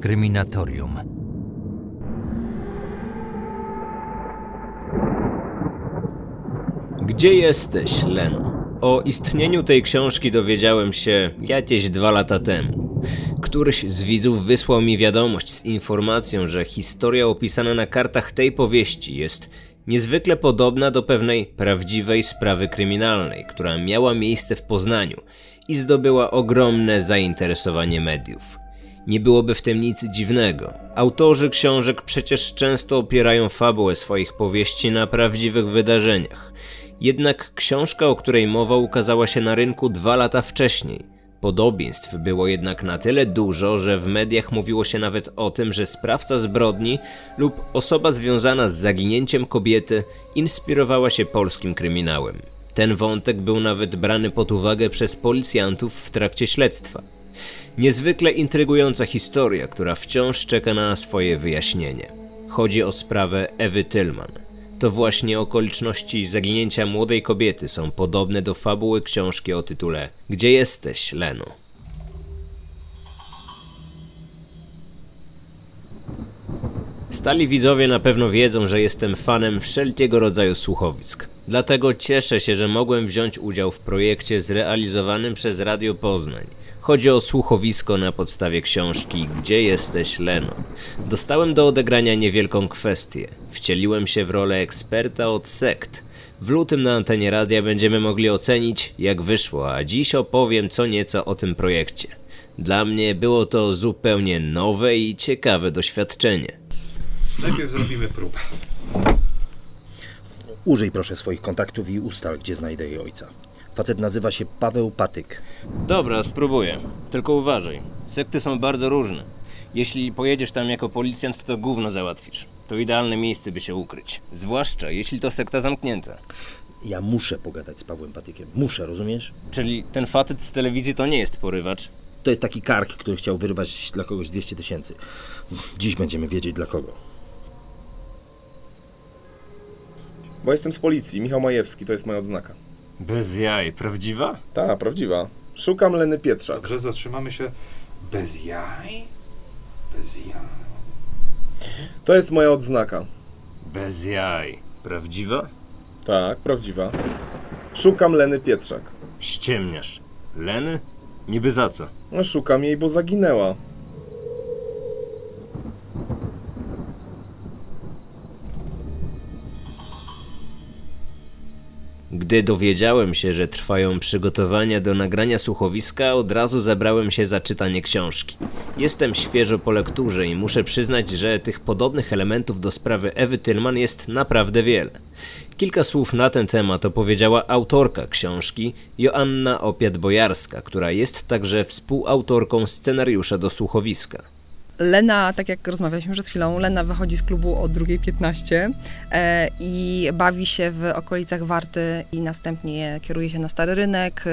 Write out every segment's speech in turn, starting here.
Kryminatorium. Gdzie jesteś, Leno? O istnieniu tej książki dowiedziałem się jakieś dwa lata temu. Któryś z widzów wysłał mi wiadomość z informacją, że historia opisana na kartach tej powieści jest niezwykle podobna do pewnej prawdziwej sprawy kryminalnej, która miała miejsce w Poznaniu i zdobyła ogromne zainteresowanie mediów. Nie byłoby w tym nic dziwnego. Autorzy książek przecież często opierają fabułę swoich powieści na prawdziwych wydarzeniach. Jednak książka, o której mowa, ukazała się na rynku dwa lata wcześniej. Podobieństw było jednak na tyle dużo, że w mediach mówiło się nawet o tym, że sprawca zbrodni lub osoba związana z zaginięciem kobiety inspirowała się polskim kryminałem. Ten wątek był nawet brany pod uwagę przez policjantów w trakcie śledztwa. Niezwykle intrygująca historia, która wciąż czeka na swoje wyjaśnienie. Chodzi o sprawę Ewy Tillman. To właśnie okoliczności zaginięcia młodej kobiety są podobne do fabuły książki o tytule Gdzie jesteś, Leno? Stali widzowie na pewno wiedzą, że jestem fanem wszelkiego rodzaju słuchowisk. Dlatego cieszę się, że mogłem wziąć udział w projekcie zrealizowanym przez Radio Poznań. Chodzi o słuchowisko na podstawie książki Gdzie jesteś, Leno? Dostałem do odegrania niewielką kwestię. Wcieliłem się w rolę eksperta od sekt. W lutym na antenie radia będziemy mogli ocenić, jak wyszło, a dziś opowiem co nieco o tym projekcie. Dla mnie było to zupełnie nowe i ciekawe doświadczenie. Najpierw zrobimy próbę. Użyj proszę swoich kontaktów i ustal, gdzie znajdę jej ojca. Facet nazywa się Paweł Patyk. Dobra, spróbuję. Tylko uważaj. Sekty są bardzo różne. Jeśli pojedziesz tam jako policjant, to gówno załatwisz. To idealne miejsce, by się ukryć. Zwłaszcza, jeśli to sekta zamknięta. Ja muszę pogadać z Pawłem Patykiem. Muszę, rozumiesz? Czyli ten facet z telewizji to nie jest porywacz. To jest taki kark, który chciał wyrwać dla kogoś 200 tysięcy. Dziś będziemy wiedzieć dla kogo. Bo jestem z policji, Michał Majewski, to jest moja odznaka. Bez jaj, prawdziwa? Ta, prawdziwa. Szukam Leny Pietrzak. Dobrze, zatrzymamy się bez jaj? Bez jaj. To jest moja odznaka. Bez jaj. Prawdziwa? Tak, prawdziwa. Szukam Leny Pietrzak. Ściemniasz. Leny? Niby za co? No, szukam jej, bo zaginęła. Gdy dowiedziałem się, że trwają przygotowania do nagrania słuchowiska, od razu zabrałem się za czytanie książki. Jestem świeżo po lekturze i muszę przyznać, że tych podobnych elementów do sprawy Ewy Tillman jest naprawdę wiele. Kilka słów na ten temat opowiedziała autorka książki, Joanna Opiat-Bojarska, która jest także współautorką scenariusza do słuchowiska. Lena, tak jak rozmawialiśmy przed chwilą, Lena wychodzi z klubu o 2.15 e, i bawi się w okolicach Warty i następnie kieruje się na Stary Rynek. E,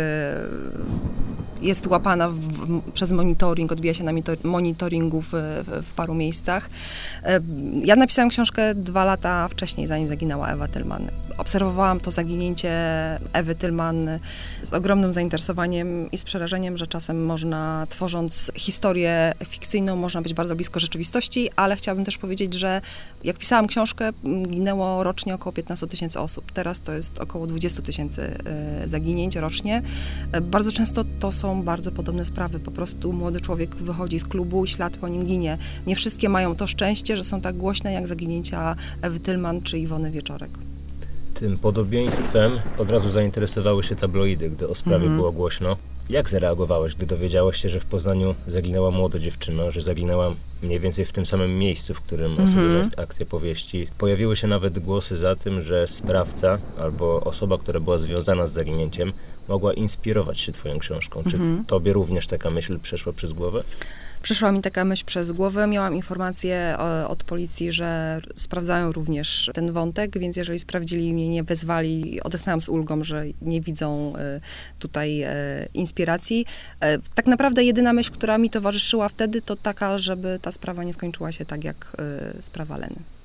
jest łapana w, w, przez monitoring, odbija się na monitoringu w, w, paru miejscach. E, ja napisałam książkę dwa lata wcześniej, zanim zaginęła Ewa Tillman. Obserwowałam to zaginięcie Ewy Tillman z ogromnym zainteresowaniem i z przerażeniem, że czasem można, tworząc historię fikcyjną, można być bardzo blisko rzeczywistości, ale chciałabym też powiedzieć, że jak pisałam książkę, ginęło rocznie około 15 tysięcy osób. Teraz to jest około 20 tysięcy e, zaginięć rocznie. E, Bardzo często to są bardzo podobne sprawy. Po prostu młody człowiek wychodzi z klubu i ślad po nim ginie. Nie wszystkie mają to szczęście, że są tak głośne jak zaginięcia Ewy Tillman czy Iwony Wieczorek. Tym podobieństwem od razu zainteresowały się tabloidy, gdy o sprawie było głośno. Jak zareagowałeś, gdy dowiedziałeś się, że w Poznaniu zaginęła młoda dziewczyna, że zaginęła mniej więcej w tym samym miejscu, w którym osadzona jest akcja powieści? Pojawiły się nawet głosy za tym, że sprawca albo osoba, która była związana z zaginięciem, mogła inspirować się twoją książką. Czy tobie również taka myśl przeszła przez głowę? Przyszła mi taka myśl przez głowę. Miałam informację e, od policji, że sprawdzają również ten wątek, więc jeżeli sprawdzili mnie, nie wezwali, odetchnęłam z ulgą, że nie widzą e, tutaj e, inspiracji. Tak naprawdę jedyna myśl, która mi towarzyszyła wtedy, to taka, żeby ta sprawa nie skończyła się tak jak sprawa Leny.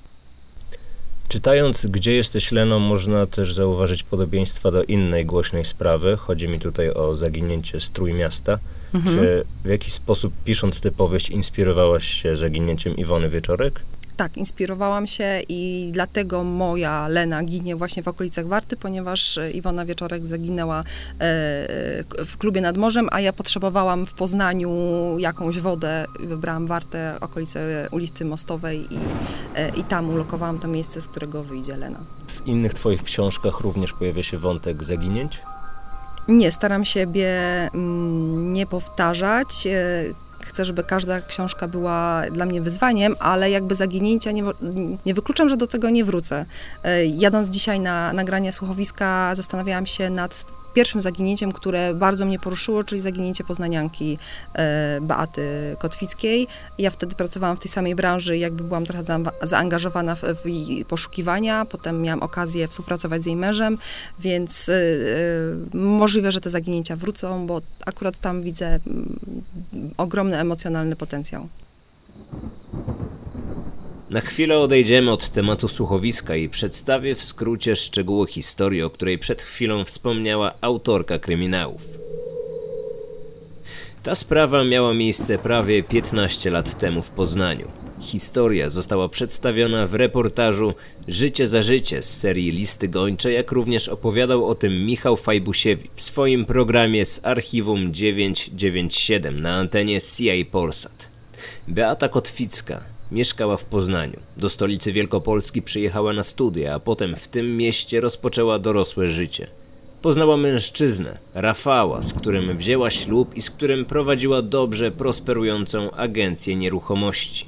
Czytając Gdzie jesteś Leno, można też zauważyć podobieństwa do innej głośnej sprawy. Chodzi mi tutaj o zaginięcie z Trójmiasta. Czy w jakiś sposób pisząc tę powieść inspirowałaś się zaginięciem Iwony Wieczorek? Tak, inspirowałam się i dlatego moja Lena ginie właśnie w okolicach Warty, ponieważ e, Iwona Wieczorek zaginęła e, w klubie nad morzem, a ja potrzebowałam w Poznaniu jakąś wodę. Wybrałam Wartę, okolice ulicy Mostowej i, e, i tam ulokowałam to miejsce, z którego wyjdzie Lena. W innych twoich książkach również pojawia się wątek zaginięć? Nie, staram siebie mm, nie powtarzać. Chcę, żeby każda książka była dla mnie wyzwaniem, ale jakby zaginięcia nie, nie wykluczam, że do tego nie wrócę. E, Jadąc dzisiaj na nagranie słuchowiska, zastanawiałam się nad pierwszym zaginięciem, które bardzo mnie poruszyło, czyli zaginięcie poznanianki e, Beaty Kotwickiej. Ja wtedy pracowałam w tej samej branży, jakby byłam trochę za, zaangażowana w, w jej poszukiwania, potem miałam okazję współpracować z jej mężem, więc e, e, możliwe, że te zaginięcia wrócą, bo akurat tam widzę mm, ogromny emocjonalny potencjał. Na chwilę odejdziemy od tematu słuchowiska i przedstawię w skrócie szczegóły historii, o której przed chwilą wspomniała autorka kryminałów. Ta sprawa miała miejsce prawie 15 lat temu w Poznaniu. Historia została przedstawiona w reportażu Życie za życie z serii Listy Gończe, jak również opowiadał o tym Michał Fajbusiewicz w swoim programie z archiwum 997 na antenie CI Polsat. Beata Kotwicka mieszkała w Poznaniu. Do stolicy Wielkopolski przyjechała na studia, a potem w tym mieście rozpoczęła dorosłe życie. Poznała mężczyznę, Rafała, z którym wzięła ślub i z którym prowadziła dobrze prosperującą agencję nieruchomości.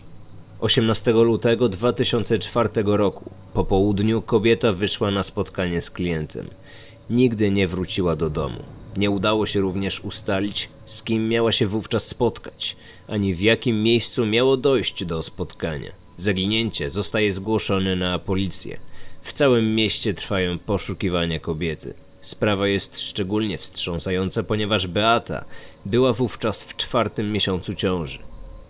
18 lutego 2004 roku, po południu, kobieta wyszła na spotkanie z klientem. Nigdy nie wróciła do domu. Nie udało się również ustalić, z kim miała się wówczas spotkać, ani w jakim miejscu miało dojść do spotkania. Zaginięcie zostaje zgłoszone na policję. W całym mieście trwają poszukiwania kobiety. Sprawa jest szczególnie wstrząsająca, ponieważ Beata była wówczas w czwartym miesiącu ciąży.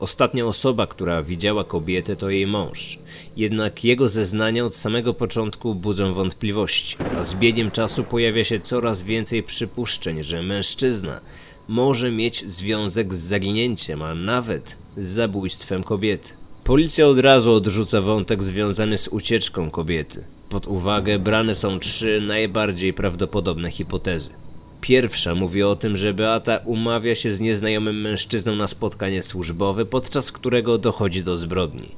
Ostatnia osoba, która widziała kobietę, to jej mąż. Jednak jego zeznania od samego początku budzą wątpliwości, a z biegiem czasu pojawia się coraz więcej przypuszczeń, że mężczyzna może mieć związek z zaginięciem, a nawet z zabójstwem kobiety. Policja od razu odrzuca wątek związany z ucieczką kobiety. Pod uwagę brane są trzy najbardziej prawdopodobne hipotezy. Pierwsza mówi o tym, że Beata umawia się z nieznajomym mężczyzną na spotkanie służbowe, podczas którego dochodzi do zbrodni.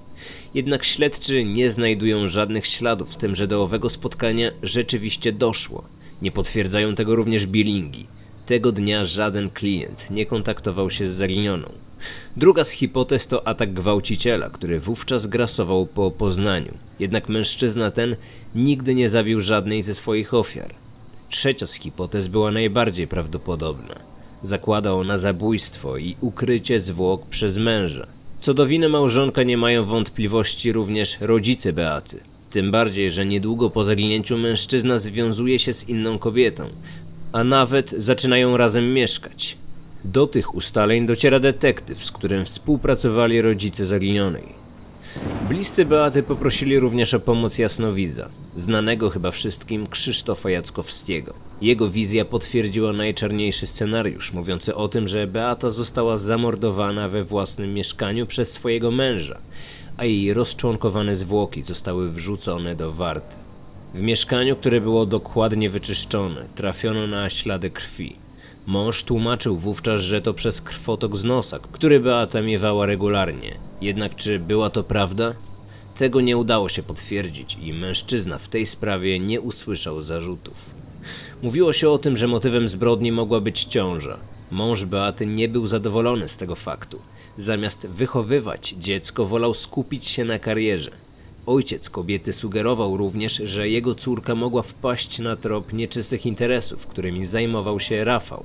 Jednak śledczy nie znajdują żadnych śladów z tym, że do owego spotkania rzeczywiście doszło. Nie potwierdzają tego również bilingi. Tego dnia żaden klient nie kontaktował się z zaginioną. Druga z hipotez to atak gwałciciela, który wówczas grasował po Poznaniu. Jednak mężczyzna ten nigdy nie zabił żadnej ze swoich ofiar. Trzecia z hipotez była najbardziej prawdopodobna. Zakłada ona zabójstwo i ukrycie zwłok przez męża. Co do winy małżonka nie mają wątpliwości również rodzice Beaty. Tym bardziej, że niedługo po zaginięciu mężczyzna związuje się z inną kobietą, a nawet zaczynają razem mieszkać. Do tych ustaleń dociera detektyw, z którym współpracowali rodzice zaginionej. Bliscy Beaty poprosili również o pomoc jasnowidza, znanego chyba wszystkim Krzysztofa Jackowskiego. Jego wizja potwierdziła najczarniejszy scenariusz, mówiący o tym, że Beata została zamordowana we własnym mieszkaniu przez swojego męża, a jej rozczłonkowane zwłoki zostały wrzucone do warty. W mieszkaniu, które było dokładnie wyczyszczone, trafiono na ślady krwi. Mąż tłumaczył wówczas, że to przez krwotok z nosa, który Beata miewała regularnie. Jednak czy była to prawda? Tego nie udało się potwierdzić i mężczyzna w tej sprawie nie usłyszał zarzutów. Mówiło się o tym, że motywem zbrodni mogła być ciąża. Mąż Beaty nie był zadowolony z tego faktu. Zamiast wychowywać dziecko, wolał skupić się na karierze. Ojciec kobiety sugerował również, że jego córka mogła wpaść na trop nieczystych interesów, którymi zajmował się Rafał.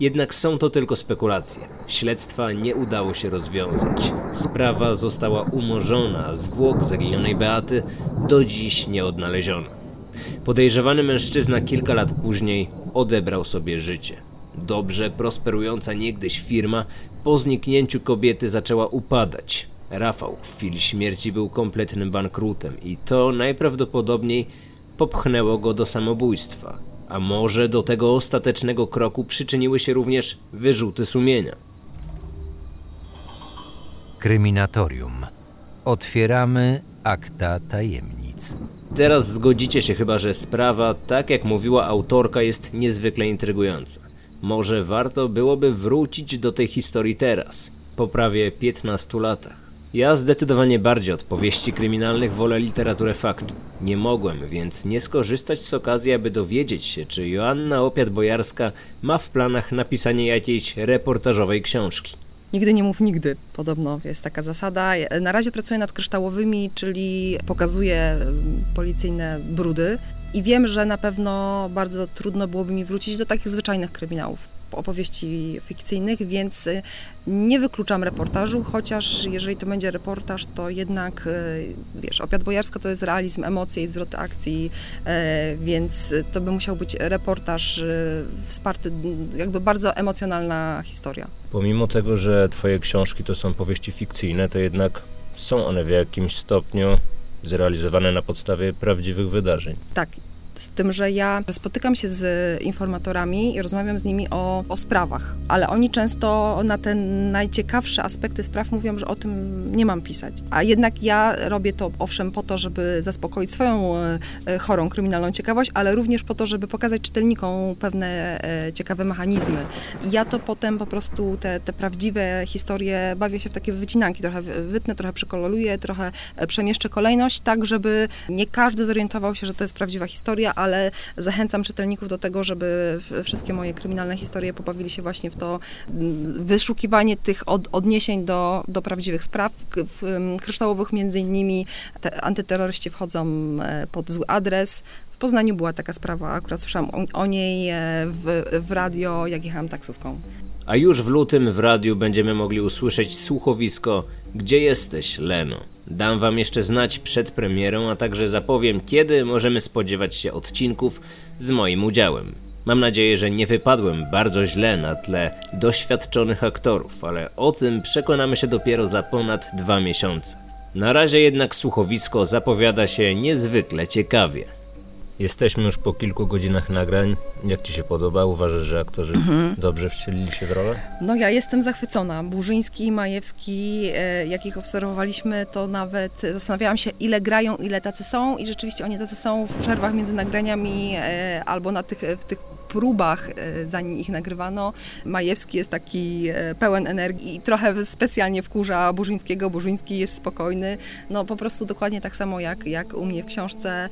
Jednak są to tylko spekulacje. Śledztwa nie udało się rozwiązać. Sprawa została umorzona, a zwłok zaginionej Beaty do dziś nie odnaleziono. Podejrzewany mężczyzna kilka lat później odebrał sobie życie. Dobrze prosperująca niegdyś firma po zniknięciu kobiety zaczęła upadać. Rafał w chwili śmierci był kompletnym bankrutem i to najprawdopodobniej popchnęło go do samobójstwa. A może do tego ostatecznego kroku przyczyniły się również wyrzuty sumienia. Kryminatorium. Otwieramy akta tajemnic. Teraz zgodzicie się chyba, że sprawa, tak jak mówiła autorka, jest niezwykle intrygująca. Może warto byłoby wrócić do tej historii teraz, po prawie 15 latach. Ja zdecydowanie bardziej od powieści kryminalnych wolę literaturę faktu. Nie mogłem więc nie skorzystać z okazji, aby dowiedzieć się, czy Joanna Opiat-Bojarska ma w planach napisanie jakiejś reportażowej książki. Nigdy nie mów nigdy, podobno jest taka zasada. Na razie pracuję nad kryształowymi, czyli pokazuję policyjne brudy i wiem, że na pewno bardzo trudno byłoby mi wrócić do takich zwyczajnych kryminałów, opowieści fikcyjnych, więc y, nie wykluczam reportażu, chociaż jeżeli to będzie reportaż, to jednak, y, wiesz, Opiat Bojarska to jest realizm, emocje i zwrot akcji, e, więc to by musiał być reportaż y, wsparty, jakby bardzo emocjonalna historia. Pomimo tego, że twoje książki to są powieści fikcyjne, to jednak są one w jakimś stopniu zrealizowane na podstawie prawdziwych wydarzeń. Tak. Z tym, że ja spotykam się z informatorami i rozmawiam z nimi o, o sprawach, ale oni często na te najciekawsze aspekty spraw mówią, że o tym nie mam pisać. A jednak ja robię to owszem po to, żeby zaspokoić swoją e, e, chorą kryminalną ciekawość, ale również po to, żeby pokazać czytelnikom pewne e, ciekawe mechanizmy. I ja to potem po prostu te, te prawdziwe historie bawię się w takie wycinanki, trochę wytnę, trochę przekololuję, trochę przemieszczę kolejność, tak żeby nie każdy zorientował się, że to jest prawdziwa historia, ale zachęcam czytelników do tego, żeby wszystkie moje kryminalne historie pobawili się właśnie w to mm, wyszukiwanie tych od, odniesień do, do prawdziwych spraw. W kryształowych między innymi te antyterroryści wchodzą e, pod zły adres. W Poznaniu była taka sprawa, akurat słyszałam o, o niej e, w, w radio, jak jechałam taksówką. A już w lutym w radiu będziemy mogli usłyszeć słuchowisko Gdzie jesteś, Leno? Dam wam jeszcze znać przed premierą, a także zapowiem, kiedy możemy spodziewać się odcinków z moim udziałem. Mam nadzieję, że nie wypadłem bardzo źle na tle doświadczonych aktorów, ale o tym przekonamy się dopiero za ponad dwa miesiące. Na razie jednak słuchowisko zapowiada się niezwykle ciekawie. Jesteśmy już po kilku godzinach nagrań. Jak ci się podoba? Uważasz, że aktorzy dobrze wcielili się w rolę? No ja jestem zachwycona. Burzyński i Majewski, e, jak ich obserwowaliśmy, to nawet zastanawiałam się, ile grają, ile tacy są i rzeczywiście oni tacy są w przerwach między nagraniami e, albo na tych, w tych próbach, e, zanim ich nagrywano. Majewski jest taki e, pełen energii i trochę specjalnie wkurza Burzyńskiego. Burzyński jest spokojny. No po prostu dokładnie tak samo jak, jak u mnie w książce.